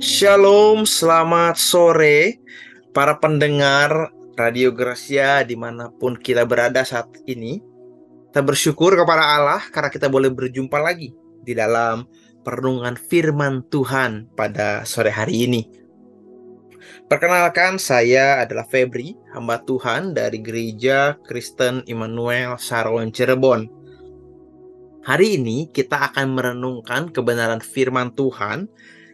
Shalom, selamat sore para pendengar Radio Gracia di mana pun kita berada saat ini. Kita bersyukur kepada Allah karena kita boleh berjumpa lagi di dalam perenungan firman Tuhan pada sore hari ini. Perkenalkan, saya adalah Febri, hamba Tuhan dari Gereja Kristen Immanuel Saron Cirebon. Hari ini kita akan merenungkan kebenaran firman Tuhan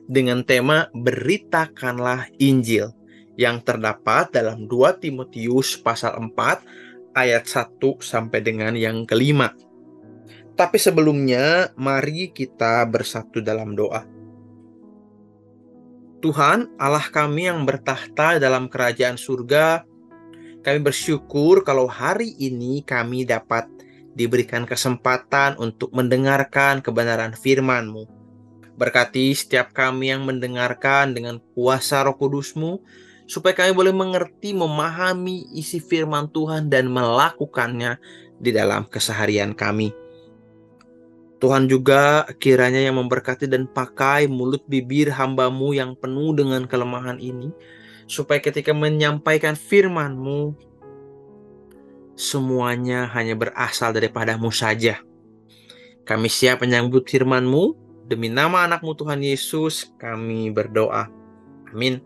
dengan tema Beritakanlah Injil yang terdapat dalam 2 Timotius pasal 4 ayat 1 sampai dengan yang kelima. Tapi sebelumnya mari kita bersatu dalam doa. Tuhan Allah kami yang bertahta dalam kerajaan surga, kami bersyukur kalau hari ini kami dapat diberikan kesempatan untuk mendengarkan kebenaran firman-Mu Berkati setiap kami yang mendengarkan dengan kuasa roh kudusmu, supaya kami boleh mengerti, memahami isi firman Tuhan dan melakukannya di dalam keseharian kami. Tuhan juga kiranya yang memberkati dan pakai mulut bibir hambamu yang penuh dengan kelemahan ini, supaya ketika menyampaikan firman-Mu, semuanya hanya berasal daripadamu saja. Kami siap menyambut firman-Mu, Demi nama anakmu Tuhan Yesus kami berdoa. Amin.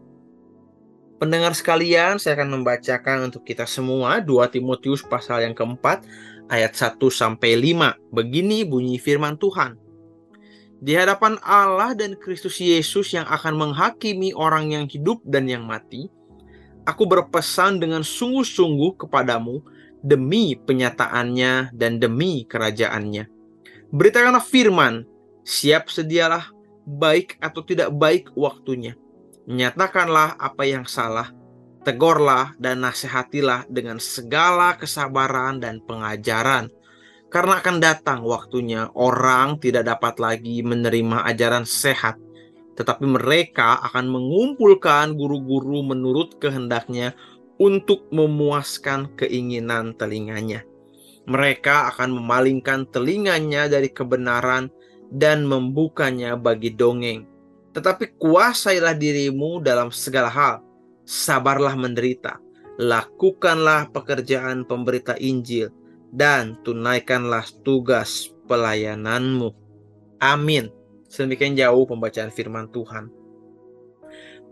Pendengar sekalian, saya akan membacakan untuk kita semua 2 Timotius pasal yang keempat ayat 1 sampai 5. Begini bunyi firman Tuhan. Di hadapan Allah dan Kristus Yesus yang akan menghakimi orang yang hidup dan yang mati, aku berpesan dengan sungguh-sungguh kepadamu demi penyataannya dan demi kerajaannya. Beritakanlah firman Siap sedialah baik atau tidak baik waktunya. Nyatakanlah apa yang salah, tegurlah dan nasihatilah dengan segala kesabaran dan pengajaran. Karena akan datang waktunya orang tidak dapat lagi menerima ajaran sehat, tetapi mereka akan mengumpulkan guru-guru menurut kehendaknya untuk memuaskan keinginan telinganya. Mereka akan memalingkan telinganya dari kebenaran dan membukanya bagi dongeng. Tetapi kuasailah dirimu dalam segala hal. Sabarlah menderita. Lakukanlah pekerjaan pemberita Injil dan tunaikanlah tugas pelayananmu. Amin. Sedemikian jauh pembacaan firman Tuhan.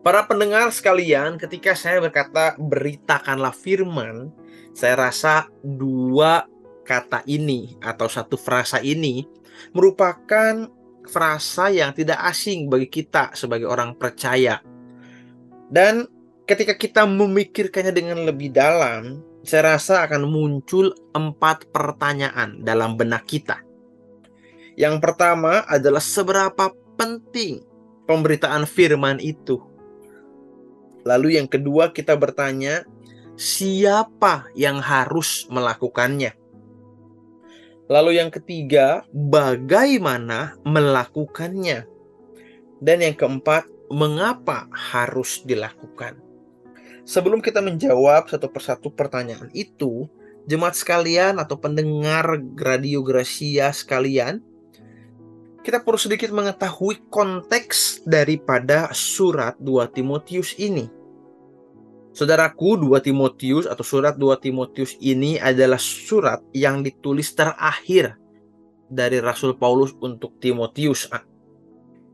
Para pendengar sekalian, ketika saya berkata beritakanlah firman, saya rasa dua kata ini atau satu frasa ini merupakan frasa yang tidak asing bagi kita sebagai orang percaya. Dan ketika kita memikirkannya dengan lebih dalam, saya rasa akan muncul empat pertanyaan dalam benak kita. Yang pertama adalah seberapa penting pemberitaan firman itu. Lalu yang kedua kita bertanya, siapa yang harus melakukannya? Lalu yang ketiga, bagaimana melakukannya? Dan yang keempat, mengapa harus dilakukan? Sebelum kita menjawab satu persatu pertanyaan itu, jemaat sekalian atau pendengar Radio Gracia sekalian, kita perlu sedikit mengetahui konteks daripada surat 2 Timotius ini. Saudaraku, 2 Timotius atau surat 2 Timotius ini adalah surat yang ditulis terakhir dari Rasul Paulus untuk Timotius.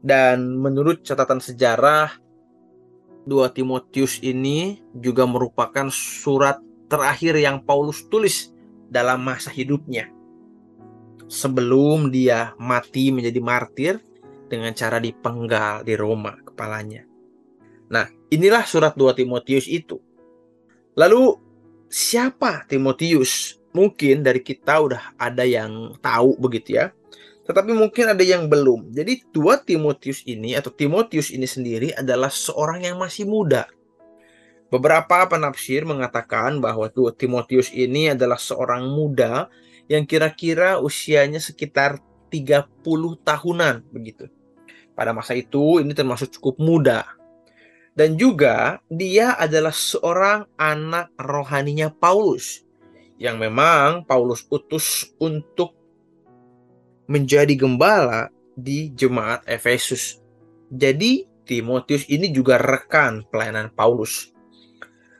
Dan menurut catatan sejarah, 2 Timotius ini juga merupakan surat terakhir yang Paulus tulis dalam masa hidupnya. Sebelum dia mati menjadi martir dengan cara dipenggal di Roma kepalanya. Nah, inilah surat 2 Timotius itu. Lalu siapa Timotius? Mungkin dari kita udah ada yang tahu begitu ya. Tetapi mungkin ada yang belum. Jadi 2 Timotius ini atau Timotius ini sendiri adalah seorang yang masih muda. Beberapa penafsir mengatakan bahwa tuh Timotius ini adalah seorang muda yang kira-kira usianya sekitar 30 tahunan begitu. Pada masa itu ini termasuk cukup muda. Dan juga dia adalah seorang anak rohaninya Paulus yang memang Paulus utus untuk menjadi gembala di jemaat Efesus. Jadi Timotius ini juga rekan pelayanan Paulus.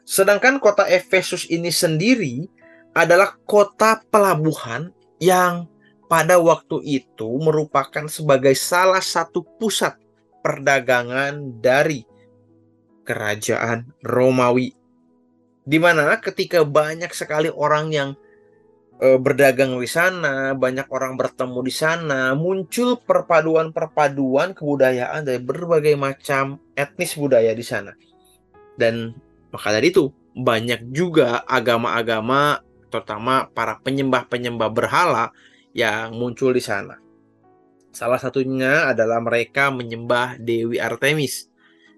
Sedangkan kota Efesus ini sendiri adalah kota pelabuhan yang pada waktu itu merupakan sebagai salah satu pusat perdagangan dari kerajaan Romawi. Di mana ketika banyak sekali orang yang e, berdagang di sana, banyak orang bertemu di sana, muncul perpaduan-perpaduan kebudayaan dari berbagai macam etnis budaya di sana. Dan maka dari itu banyak juga agama-agama terutama para penyembah-penyembah berhala yang muncul di sana. Salah satunya adalah mereka menyembah Dewi Artemis,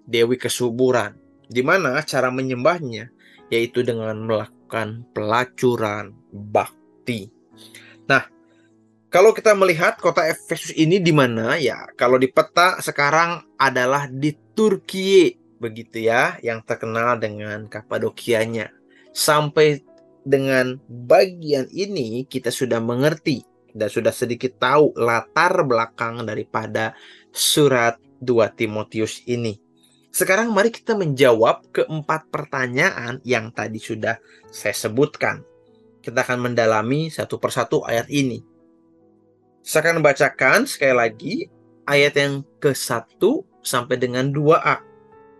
Dewi kesuburan, di mana cara menyembahnya yaitu dengan melakukan pelacuran bakti. Nah, kalau kita melihat kota Efesus ini di mana ya? Kalau di peta sekarang adalah di Turki, begitu ya, yang terkenal dengan Kapadokianya. Sampai dengan bagian ini kita sudah mengerti dan sudah sedikit tahu latar belakang daripada surat 2 Timotius ini. Sekarang mari kita menjawab keempat pertanyaan yang tadi sudah saya sebutkan. Kita akan mendalami satu persatu ayat ini. Saya akan membacakan sekali lagi ayat yang ke-1 sampai dengan 2a.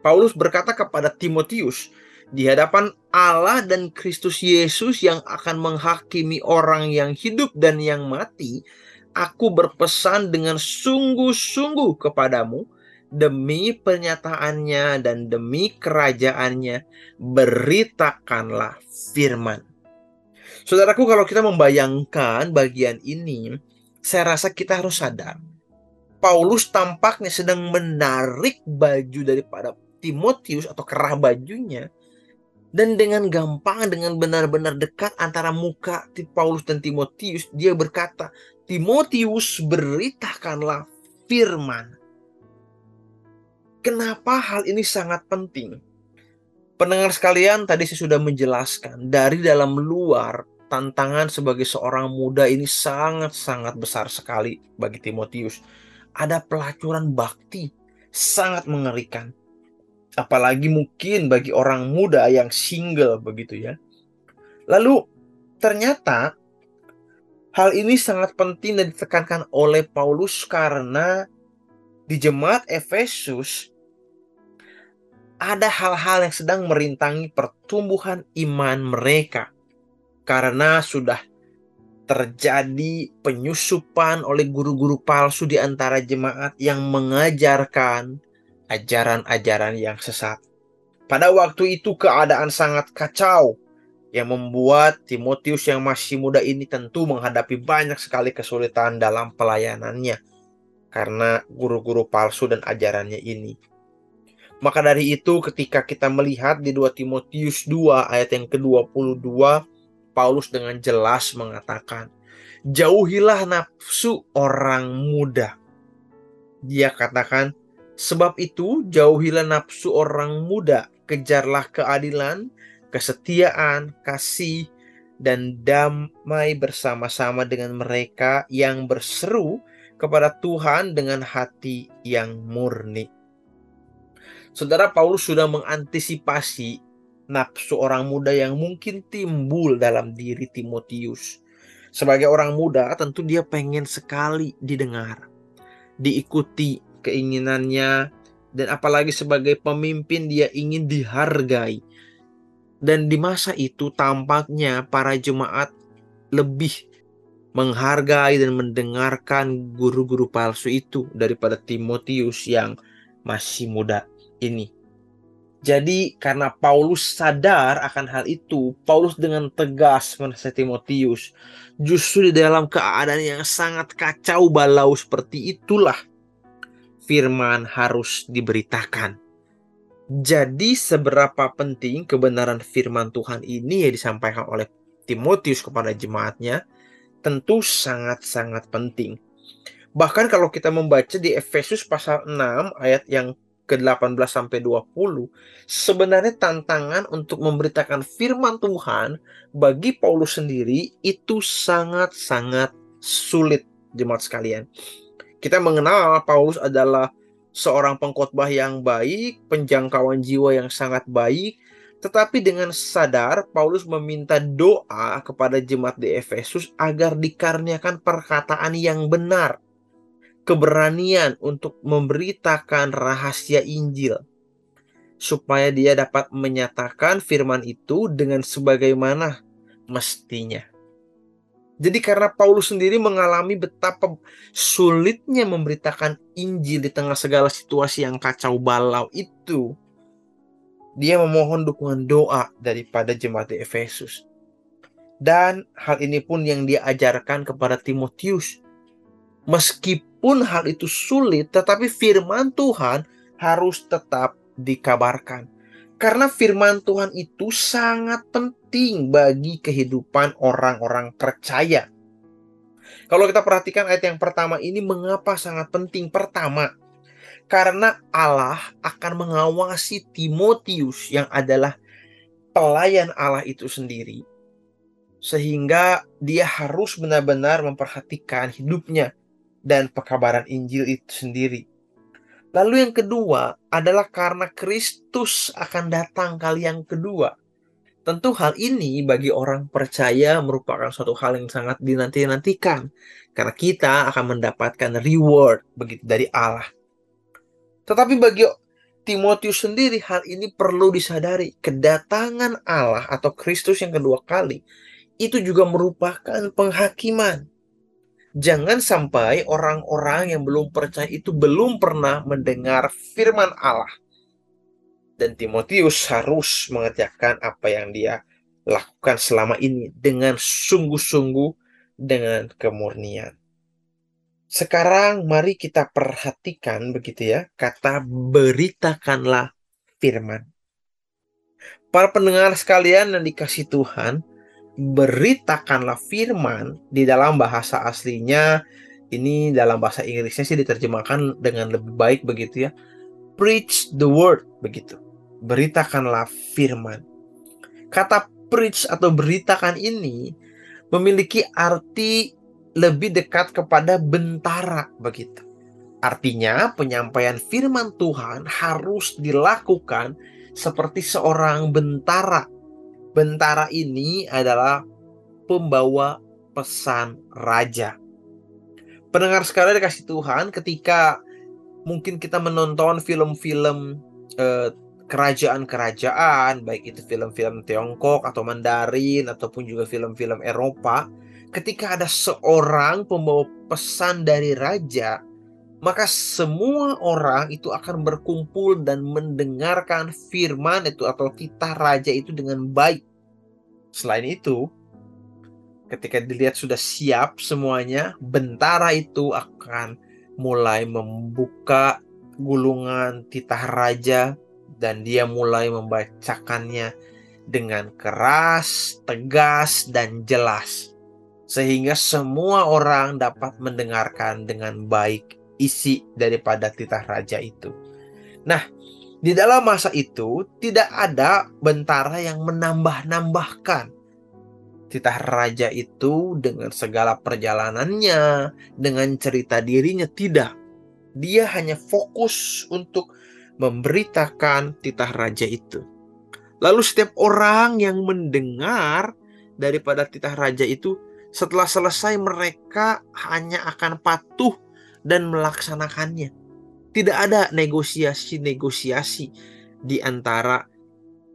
Paulus berkata kepada Timotius, di hadapan Allah dan Kristus Yesus yang akan menghakimi orang yang hidup dan yang mati, aku berpesan dengan sungguh-sungguh kepadamu demi pernyataannya dan demi kerajaannya beritakanlah firman. Saudaraku kalau kita membayangkan bagian ini, saya rasa kita harus sadar. Paulus tampaknya sedang menarik baju daripada Timotius atau kerah bajunya dan dengan gampang, dengan benar-benar dekat antara muka Paulus dan Timotius, dia berkata, Timotius beritakanlah firman. Kenapa hal ini sangat penting? Pendengar sekalian, tadi saya sudah menjelaskan, dari dalam luar, tantangan sebagai seorang muda ini sangat-sangat besar sekali bagi Timotius. Ada pelacuran bakti, sangat mengerikan apalagi mungkin bagi orang muda yang single begitu ya. Lalu ternyata hal ini sangat penting dan ditekankan oleh Paulus karena di jemaat Efesus ada hal-hal yang sedang merintangi pertumbuhan iman mereka karena sudah terjadi penyusupan oleh guru-guru palsu di antara jemaat yang mengajarkan ajaran-ajaran yang sesat. Pada waktu itu keadaan sangat kacau yang membuat Timotius yang masih muda ini tentu menghadapi banyak sekali kesulitan dalam pelayanannya karena guru-guru palsu dan ajarannya ini. Maka dari itu ketika kita melihat di 2 Timotius 2 ayat yang ke-22 Paulus dengan jelas mengatakan jauhilah nafsu orang muda. Dia katakan Sebab itu, jauhilah nafsu orang muda, kejarlah keadilan, kesetiaan, kasih, dan damai bersama-sama dengan mereka yang berseru kepada Tuhan dengan hati yang murni. Saudara Paulus sudah mengantisipasi nafsu orang muda yang mungkin timbul dalam diri Timotius. Sebagai orang muda, tentu dia pengen sekali didengar, diikuti, keinginannya dan apalagi sebagai pemimpin dia ingin dihargai. Dan di masa itu tampaknya para jemaat lebih menghargai dan mendengarkan guru-guru palsu itu daripada Timotius yang masih muda ini. Jadi karena Paulus sadar akan hal itu, Paulus dengan tegas menasihati Timotius. Justru di dalam keadaan yang sangat kacau balau seperti itulah firman harus diberitakan. Jadi seberapa penting kebenaran firman Tuhan ini yang disampaikan oleh Timotius kepada jemaatnya tentu sangat-sangat penting. Bahkan kalau kita membaca di Efesus pasal 6 ayat yang ke-18 sampai 20, sebenarnya tantangan untuk memberitakan firman Tuhan bagi Paulus sendiri itu sangat-sangat sulit jemaat sekalian. Kita mengenal Paulus adalah seorang pengkhotbah yang baik, penjangkauan jiwa yang sangat baik, tetapi dengan sadar Paulus meminta doa kepada jemaat di Efesus agar dikaruniakan perkataan yang benar, keberanian untuk memberitakan rahasia Injil, supaya dia dapat menyatakan firman itu dengan sebagaimana mestinya. Jadi karena Paulus sendiri mengalami betapa sulitnya memberitakan Injil di tengah segala situasi yang kacau balau itu, dia memohon dukungan doa daripada jemaat di Efesus. Dan hal ini pun yang dia ajarkan kepada Timotius. Meskipun hal itu sulit, tetapi firman Tuhan harus tetap dikabarkan. Karena firman Tuhan itu sangat penting bagi kehidupan orang-orang percaya. Kalau kita perhatikan ayat yang pertama ini mengapa sangat penting? Pertama, karena Allah akan mengawasi Timotius yang adalah pelayan Allah itu sendiri. Sehingga dia harus benar-benar memperhatikan hidupnya dan pekabaran Injil itu sendiri. Lalu yang kedua adalah karena Kristus akan datang kali yang kedua. Tentu hal ini bagi orang percaya merupakan suatu hal yang sangat dinanti-nantikan. Karena kita akan mendapatkan reward begitu dari Allah. Tetapi bagi Timotius sendiri hal ini perlu disadari. Kedatangan Allah atau Kristus yang kedua kali itu juga merupakan penghakiman. Jangan sampai orang-orang yang belum percaya itu belum pernah mendengar firman Allah. Dan Timotius harus mengerjakan apa yang dia lakukan selama ini dengan sungguh-sungguh dengan kemurnian. Sekarang mari kita perhatikan begitu ya, kata beritakanlah firman. Para pendengar sekalian yang dikasih Tuhan, beritakanlah firman di dalam bahasa aslinya ini dalam bahasa Inggrisnya sih diterjemahkan dengan lebih baik begitu ya. Preach the word begitu. Beritakanlah firman. Kata preach atau beritakan ini memiliki arti lebih dekat kepada bentara begitu. Artinya penyampaian firman Tuhan harus dilakukan seperti seorang bentara. Bentara ini adalah pembawa pesan raja. Pendengar sekalian dikasih Tuhan ketika mungkin kita menonton film-film eh, kerajaan-kerajaan, baik itu film-film Tiongkok atau Mandarin ataupun juga film-film Eropa, ketika ada seorang pembawa pesan dari raja, maka semua orang itu akan berkumpul dan mendengarkan firman itu atau titah raja itu dengan baik. Selain itu, ketika dilihat sudah siap semuanya, bentara itu akan mulai membuka gulungan titah raja dan dia mulai membacakannya dengan keras, tegas, dan jelas sehingga semua orang dapat mendengarkan dengan baik isi daripada titah raja itu. Nah, di dalam masa itu tidak ada bentara yang menambah-nambahkan titah raja itu dengan segala perjalanannya, dengan cerita dirinya tidak. Dia hanya fokus untuk memberitakan titah raja itu. Lalu setiap orang yang mendengar daripada titah raja itu setelah selesai mereka hanya akan patuh dan melaksanakannya. Tidak ada negosiasi-negosiasi di antara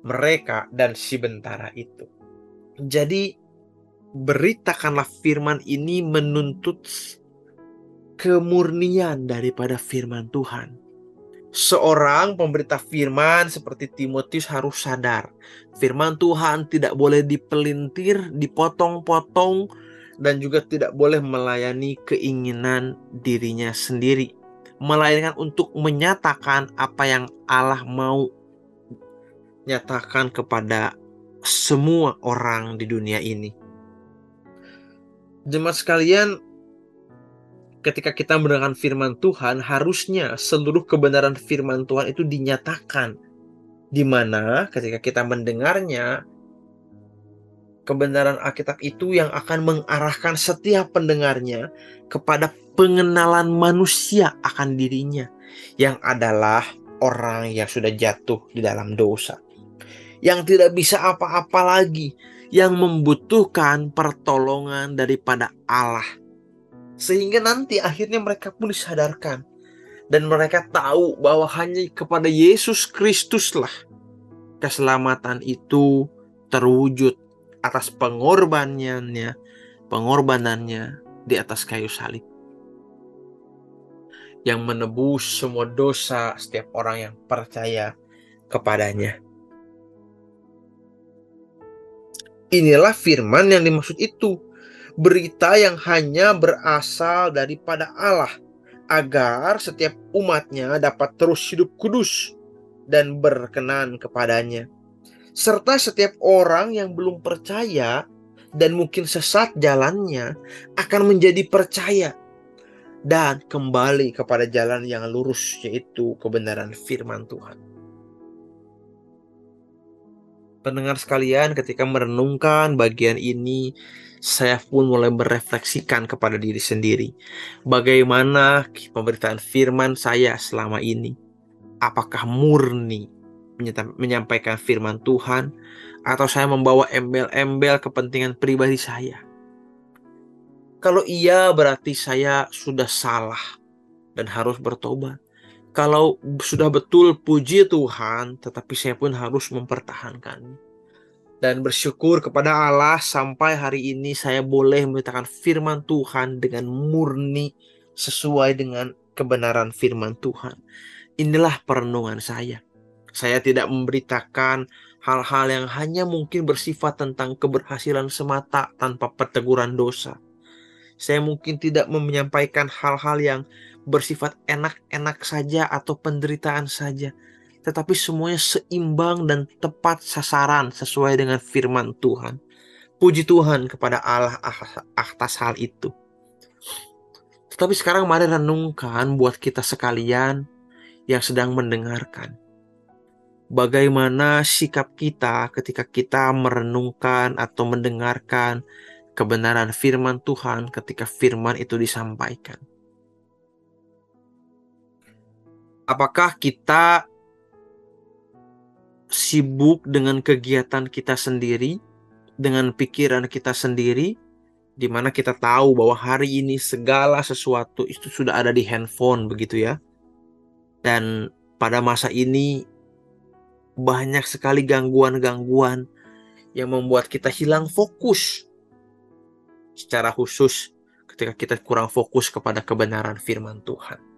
mereka dan si bentara itu. Jadi beritakanlah firman ini menuntut kemurnian daripada firman Tuhan seorang pemberita firman seperti Timotius harus sadar, firman Tuhan tidak boleh dipelintir, dipotong-potong, dan juga tidak boleh melayani keinginan dirinya sendiri, melainkan untuk menyatakan apa yang Allah mau nyatakan kepada semua orang di dunia ini. Jemaat sekalian, ketika kita mendengarkan firman Tuhan, harusnya seluruh kebenaran firman Tuhan itu dinyatakan. Di mana ketika kita mendengarnya, kebenaran Alkitab itu yang akan mengarahkan setiap pendengarnya kepada pengenalan manusia akan dirinya, yang adalah orang yang sudah jatuh di dalam dosa, yang tidak bisa apa-apa lagi, yang membutuhkan pertolongan daripada Allah, sehingga nanti akhirnya mereka pun disadarkan dan mereka tahu bahwa hanya kepada Yesus Kristuslah keselamatan itu terwujud atas pengorbanannya, pengorbanannya di atas kayu salib yang menebus semua dosa setiap orang yang percaya kepadanya. Inilah firman yang dimaksud itu, berita yang hanya berasal daripada Allah, agar setiap umatnya dapat terus hidup kudus dan berkenan kepadanya. Serta setiap orang yang belum percaya dan mungkin sesat jalannya akan menjadi percaya dan kembali kepada jalan yang lurus, yaitu kebenaran firman Tuhan. Pendengar sekalian, ketika merenungkan bagian ini, saya pun mulai merefleksikan kepada diri sendiri. Bagaimana pemberitaan firman saya selama ini? Apakah murni menyampaikan firman Tuhan, atau saya membawa embel-embel kepentingan pribadi saya? Kalau iya berarti saya sudah salah dan harus bertobat. Kalau sudah betul puji Tuhan, tetapi saya pun harus mempertahankannya. Dan bersyukur kepada Allah sampai hari ini saya boleh memberitakan firman Tuhan dengan murni sesuai dengan kebenaran firman Tuhan. Inilah perenungan saya. Saya tidak memberitakan hal-hal yang hanya mungkin bersifat tentang keberhasilan semata tanpa perteguran dosa saya mungkin tidak menyampaikan hal-hal yang bersifat enak-enak saja atau penderitaan saja, tetapi semuanya seimbang dan tepat sasaran sesuai dengan firman Tuhan. Puji Tuhan kepada Allah atas hal itu. Tetapi sekarang mari renungkan buat kita sekalian yang sedang mendengarkan. Bagaimana sikap kita ketika kita merenungkan atau mendengarkan kebenaran firman Tuhan ketika firman itu disampaikan. Apakah kita sibuk dengan kegiatan kita sendiri, dengan pikiran kita sendiri, di mana kita tahu bahwa hari ini segala sesuatu itu sudah ada di handphone begitu ya. Dan pada masa ini banyak sekali gangguan-gangguan yang membuat kita hilang fokus secara khusus ketika kita kurang fokus kepada kebenaran firman Tuhan.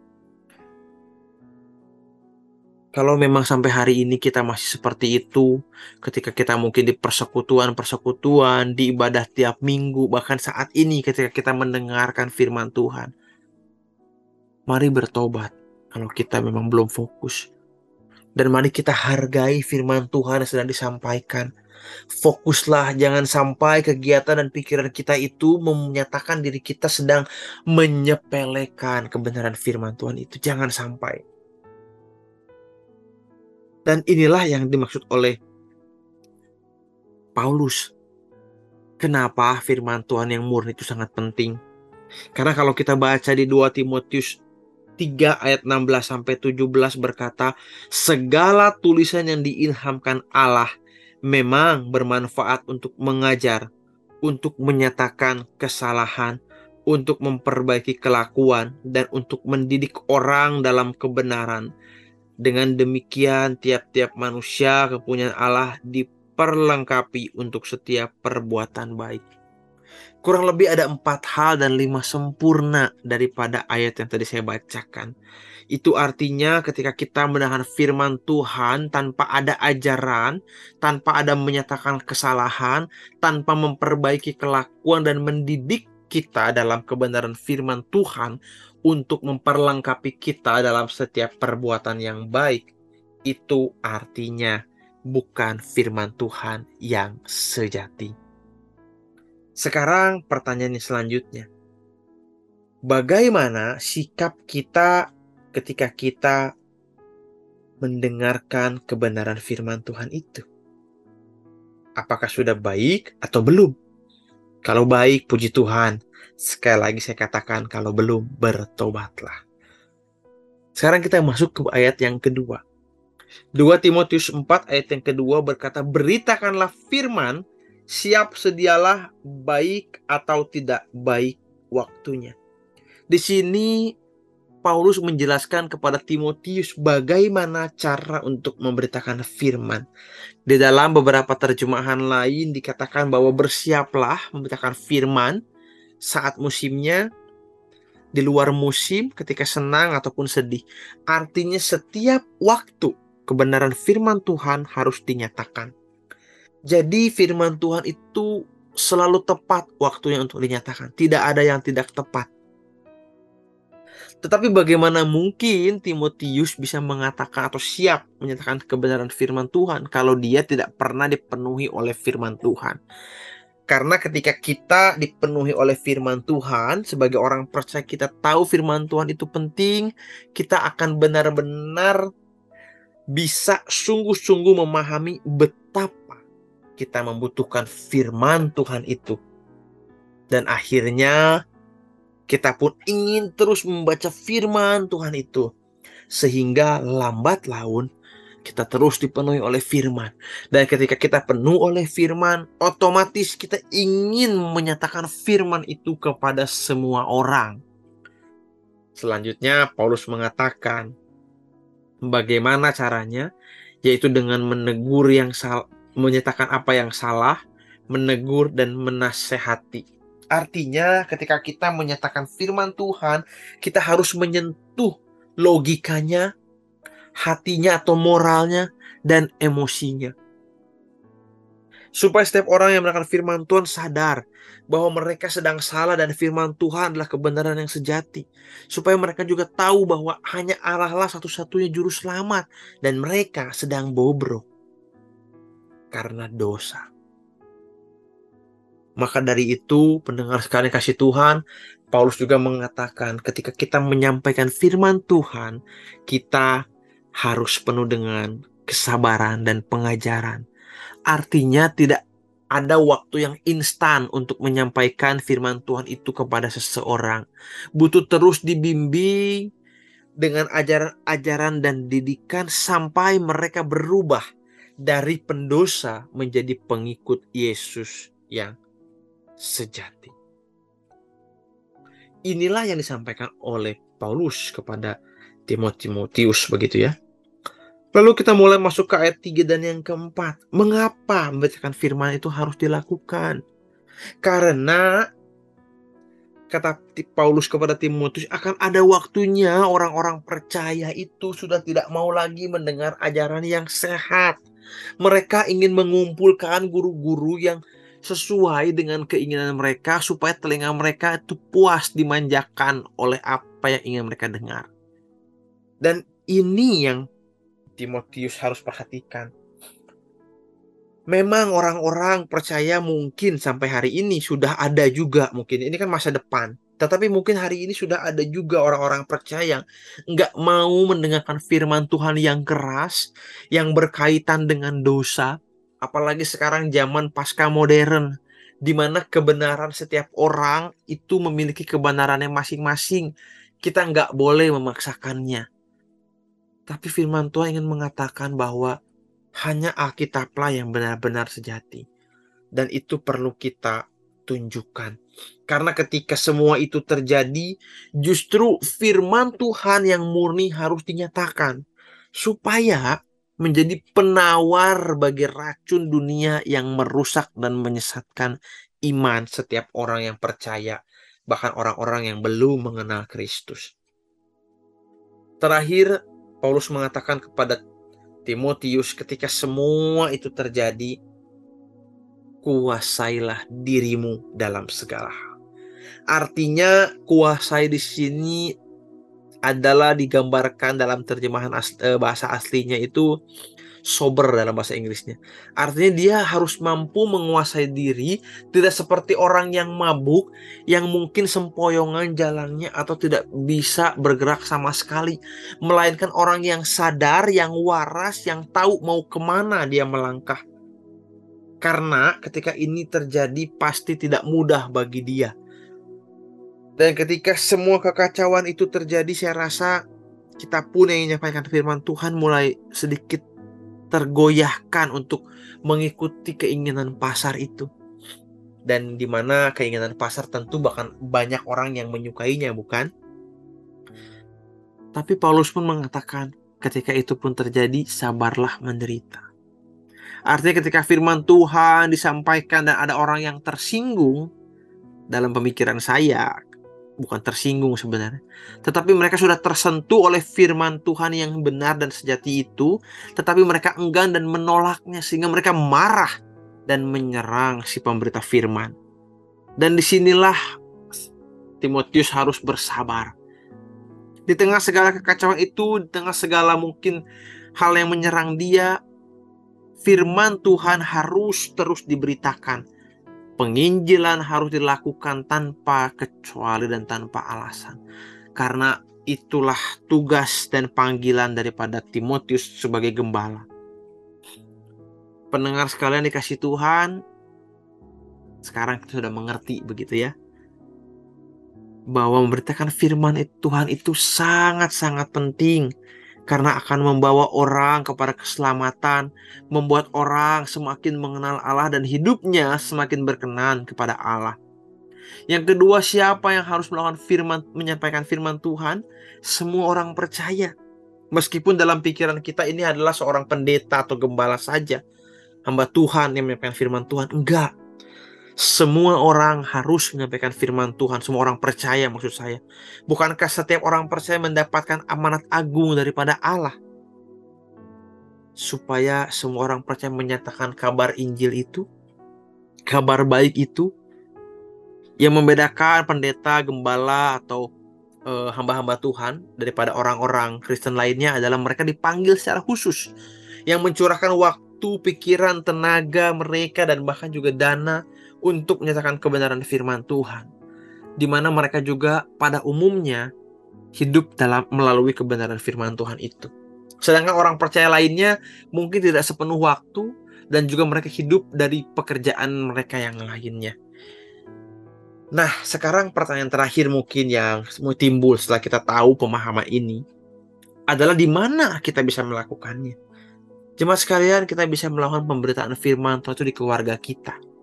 Kalau memang sampai hari ini kita masih seperti itu, ketika kita mungkin di persekutuan-persekutuan, di ibadah tiap minggu, bahkan saat ini ketika kita mendengarkan firman Tuhan, mari bertobat kalau kita memang belum fokus. Dan mari kita hargai firman Tuhan yang sedang disampaikan Fokuslah, jangan sampai kegiatan dan pikiran kita itu menyatakan diri kita sedang menyepelekan kebenaran firman Tuhan itu. Jangan sampai. Dan inilah yang dimaksud oleh Paulus. Kenapa firman Tuhan yang murni itu sangat penting? Karena kalau kita baca di 2 Timotius 3 ayat 16 sampai 17 berkata, segala tulisan yang diilhamkan Allah memang bermanfaat untuk mengajar, untuk menyatakan kesalahan, untuk memperbaiki kelakuan, dan untuk mendidik orang dalam kebenaran. Dengan demikian, tiap-tiap manusia kepunyaan Allah diperlengkapi untuk setiap perbuatan baik. Kurang lebih ada empat hal dan lima sempurna daripada ayat yang tadi saya bacakan. Itu artinya ketika kita mendengar firman Tuhan tanpa ada ajaran, tanpa ada menyatakan kesalahan, tanpa memperbaiki kelakuan dan mendidik kita dalam kebenaran firman Tuhan untuk memperlengkapi kita dalam setiap perbuatan yang baik, itu artinya bukan firman Tuhan yang sejati. Sekarang pertanyaan selanjutnya. Bagaimana sikap kita ketika kita mendengarkan kebenaran firman Tuhan itu. Apakah sudah baik atau belum? Kalau baik, puji Tuhan. Sekali lagi saya katakan, kalau belum, bertobatlah. Sekarang kita masuk ke ayat yang kedua. 2 Timotius 4 ayat yang kedua berkata, Beritakanlah firman, siap sedialah baik atau tidak baik waktunya. Di sini Paulus menjelaskan kepada Timotius bagaimana cara untuk memberitakan firman. Di dalam beberapa terjemahan lain dikatakan bahwa bersiaplah memberitakan firman saat musimnya, di luar musim, ketika senang ataupun sedih. Artinya setiap waktu kebenaran firman Tuhan harus dinyatakan. Jadi firman Tuhan itu selalu tepat waktunya untuk dinyatakan. Tidak ada yang tidak tepat. Tetapi bagaimana mungkin Timotius bisa mengatakan atau siap menyatakan kebenaran firman Tuhan kalau dia tidak pernah dipenuhi oleh firman Tuhan? Karena ketika kita dipenuhi oleh firman Tuhan, sebagai orang percaya kita tahu firman Tuhan itu penting, kita akan benar-benar bisa sungguh-sungguh memahami betapa kita membutuhkan firman Tuhan itu. Dan akhirnya kita pun ingin terus membaca firman Tuhan itu. Sehingga lambat laun kita terus dipenuhi oleh firman. Dan ketika kita penuh oleh firman, otomatis kita ingin menyatakan firman itu kepada semua orang. Selanjutnya Paulus mengatakan, Bagaimana caranya? Yaitu dengan menegur yang salah, menyatakan apa yang salah, menegur dan menasehati. Artinya ketika kita menyatakan firman Tuhan, kita harus menyentuh logikanya, hatinya atau moralnya, dan emosinya supaya setiap orang yang mendengar firman Tuhan sadar bahwa mereka sedang salah dan firman Tuhan adalah kebenaran yang sejati. Supaya mereka juga tahu bahwa hanya Allah lah satu-satunya juru selamat dan mereka sedang bobrok karena dosa. Maka dari itu, pendengar sekalian kasih Tuhan, Paulus juga mengatakan ketika kita menyampaikan firman Tuhan, kita harus penuh dengan kesabaran dan pengajaran Artinya tidak ada waktu yang instan untuk menyampaikan firman Tuhan itu kepada seseorang. Butuh terus dibimbing dengan ajaran-ajaran dan didikan sampai mereka berubah dari pendosa menjadi pengikut Yesus yang sejati. Inilah yang disampaikan oleh Paulus kepada Timotius begitu ya. Lalu kita mulai masuk ke ayat 3 dan yang keempat. Mengapa membacakan firman itu harus dilakukan? Karena kata Paulus kepada Timotius akan ada waktunya orang-orang percaya itu sudah tidak mau lagi mendengar ajaran yang sehat. Mereka ingin mengumpulkan guru-guru yang sesuai dengan keinginan mereka supaya telinga mereka itu puas dimanjakan oleh apa yang ingin mereka dengar. Dan ini yang Timotius harus perhatikan. Memang orang-orang percaya mungkin sampai hari ini sudah ada juga mungkin ini kan masa depan. Tetapi mungkin hari ini sudah ada juga orang-orang percaya yang nggak mau mendengarkan firman Tuhan yang keras, yang berkaitan dengan dosa. Apalagi sekarang zaman pasca modern, di mana kebenaran setiap orang itu memiliki kebenarannya masing-masing. Kita nggak boleh memaksakannya. Tapi firman Tuhan ingin mengatakan bahwa hanya Alkitablah yang benar-benar sejati. Dan itu perlu kita tunjukkan. Karena ketika semua itu terjadi, justru firman Tuhan yang murni harus dinyatakan. Supaya menjadi penawar bagi racun dunia yang merusak dan menyesatkan iman setiap orang yang percaya. Bahkan orang-orang yang belum mengenal Kristus. Terakhir, Paulus mengatakan kepada Timotius ketika semua itu terjadi, kuasailah dirimu dalam segala hal. Artinya kuasai di sini adalah digambarkan dalam terjemahan asli, eh, bahasa aslinya itu sober dalam bahasa Inggrisnya. Artinya dia harus mampu menguasai diri, tidak seperti orang yang mabuk, yang mungkin sempoyongan jalannya atau tidak bisa bergerak sama sekali. Melainkan orang yang sadar, yang waras, yang tahu mau ke mana dia melangkah. Karena ketika ini terjadi pasti tidak mudah bagi dia. Dan ketika semua kekacauan itu terjadi, saya rasa kita pun yang menyampaikan firman Tuhan mulai sedikit tergoyahkan untuk mengikuti keinginan pasar itu. Dan di mana keinginan pasar tentu bahkan banyak orang yang menyukainya, bukan? Tapi Paulus pun mengatakan, ketika itu pun terjadi, sabarlah menderita. Artinya ketika firman Tuhan disampaikan dan ada orang yang tersinggung, dalam pemikiran saya, bukan tersinggung sebenarnya. Tetapi mereka sudah tersentuh oleh firman Tuhan yang benar dan sejati itu, tetapi mereka enggan dan menolaknya sehingga mereka marah dan menyerang si pemberita firman. Dan di sinilah Timotius harus bersabar. Di tengah segala kekacauan itu, di tengah segala mungkin hal yang menyerang dia, firman Tuhan harus terus diberitakan penginjilan harus dilakukan tanpa kecuali dan tanpa alasan. Karena itulah tugas dan panggilan daripada Timotius sebagai gembala. Pendengar sekalian dikasih Tuhan, sekarang kita sudah mengerti begitu ya. Bahwa memberitakan firman Tuhan itu sangat-sangat penting karena akan membawa orang kepada keselamatan, membuat orang semakin mengenal Allah dan hidupnya semakin berkenan kepada Allah. Yang kedua, siapa yang harus melakukan firman, menyampaikan firman Tuhan? Semua orang percaya. Meskipun dalam pikiran kita ini adalah seorang pendeta atau gembala saja, hamba Tuhan yang menyampaikan firman Tuhan, enggak. Semua orang harus menyampaikan firman Tuhan. Semua orang percaya maksud saya. Bukankah setiap orang percaya mendapatkan amanat agung daripada Allah? Supaya semua orang percaya menyatakan kabar Injil itu, kabar baik itu, yang membedakan pendeta, gembala, atau uh, hamba-hamba Tuhan daripada orang-orang Kristen lainnya adalah mereka dipanggil secara khusus yang mencurahkan waktu, pikiran, tenaga mereka dan bahkan juga dana untuk menyatakan kebenaran firman Tuhan, di mana mereka juga pada umumnya hidup dalam melalui kebenaran firman Tuhan itu. Sedangkan orang percaya lainnya mungkin tidak sepenuh waktu dan juga mereka hidup dari pekerjaan mereka yang lainnya. Nah, sekarang pertanyaan terakhir mungkin yang timbul setelah kita tahu pemahaman ini adalah di mana kita bisa melakukannya. Jemaat sekalian, kita bisa melakukan pemberitaan firman Tuhan itu di keluarga kita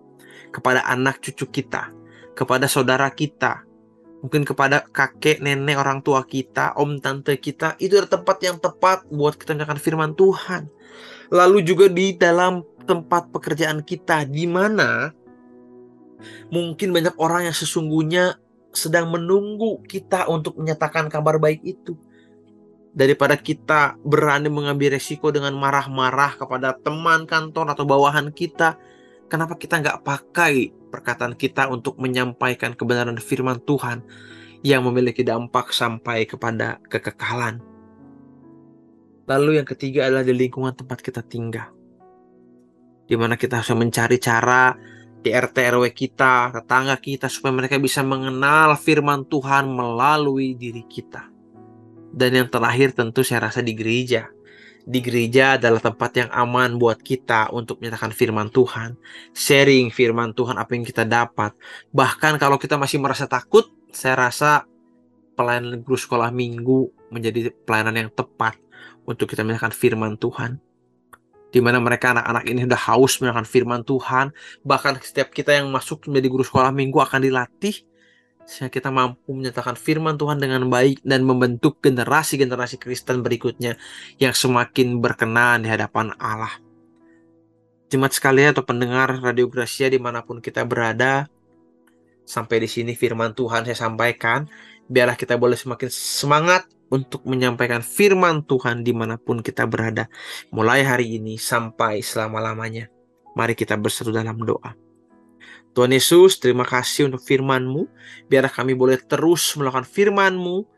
kepada anak cucu kita, kepada saudara kita, mungkin kepada kakek, nenek, orang tua kita, om, tante kita. Itu adalah tempat yang tepat buat kita menyampaikan firman Tuhan. Lalu juga di dalam tempat pekerjaan kita, di mana mungkin banyak orang yang sesungguhnya sedang menunggu kita untuk menyatakan kabar baik itu. Daripada kita berani mengambil resiko dengan marah-marah kepada teman kantor atau bawahan kita, Kenapa kita nggak pakai perkataan kita untuk menyampaikan kebenaran firman Tuhan yang memiliki dampak sampai kepada kekekalan? Lalu yang ketiga adalah di lingkungan tempat kita tinggal. Di mana kita harus mencari cara di RT RW kita, tetangga kita supaya mereka bisa mengenal firman Tuhan melalui diri kita. Dan yang terakhir tentu saya rasa di gereja di gereja adalah tempat yang aman buat kita untuk menyatakan firman Tuhan, sharing firman Tuhan apa yang kita dapat. Bahkan kalau kita masih merasa takut, saya rasa pelayanan guru sekolah minggu menjadi pelayanan yang tepat untuk kita menyatakan firman Tuhan. Di mana mereka anak-anak ini sudah haus menyatakan firman Tuhan, bahkan setiap kita yang masuk menjadi guru sekolah minggu akan dilatih sehingga kita mampu menyatakan firman Tuhan dengan baik dan membentuk generasi-generasi Kristen berikutnya yang semakin berkenan di hadapan Allah. Jemaat sekalian atau pendengar Radio Gracia di mana pun kita berada, sampai di sini firman Tuhan saya sampaikan, biarlah kita boleh semakin semangat untuk menyampaikan firman Tuhan di mana pun kita berada, mulai hari ini sampai selama-lamanya. Mari kita berseru dalam doa. Tuhan Yesus, terima kasih untuk firman-Mu. Biarlah kami boleh terus melakukan firman-Mu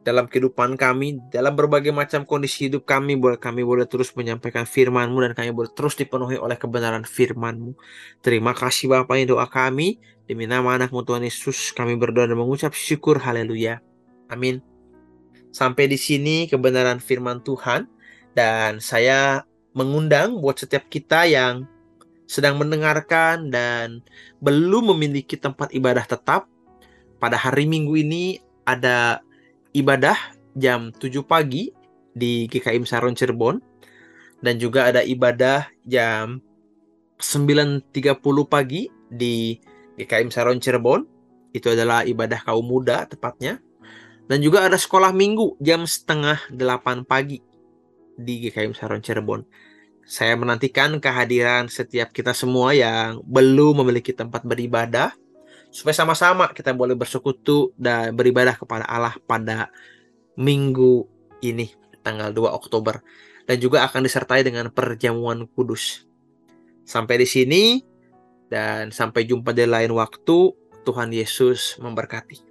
dalam kehidupan kami, dalam berbagai macam kondisi hidup kami, boleh kami boleh terus menyampaikan firman-Mu dan kami boleh terus dipenuhi oleh kebenaran firman-Mu. Terima kasih Bapak yang doa kami. Demi nama anakmu Tuhan Yesus, kami berdoa dan mengucap syukur. Haleluya. Amin. Sampai di sini kebenaran firman Tuhan. Dan saya mengundang buat setiap kita yang sedang mendengarkan dan belum memiliki tempat ibadah tetap, pada hari Minggu ini ada ibadah jam 7 pagi di GKIM Saron Cirebon dan juga ada ibadah jam 9.30 pagi di GKIM Saron Cirebon. Itu adalah ibadah kaum muda tepatnya. Dan juga ada sekolah minggu jam setengah 8 pagi di GKIM Saron Cirebon. Saya menantikan kehadiran setiap kita semua yang belum memiliki tempat beribadah supaya sama-sama kita boleh bersekutu dan beribadah kepada Allah pada minggu ini tanggal 2 Oktober dan juga akan disertai dengan perjamuan kudus. Sampai di sini dan sampai jumpa di lain waktu. Tuhan Yesus memberkati.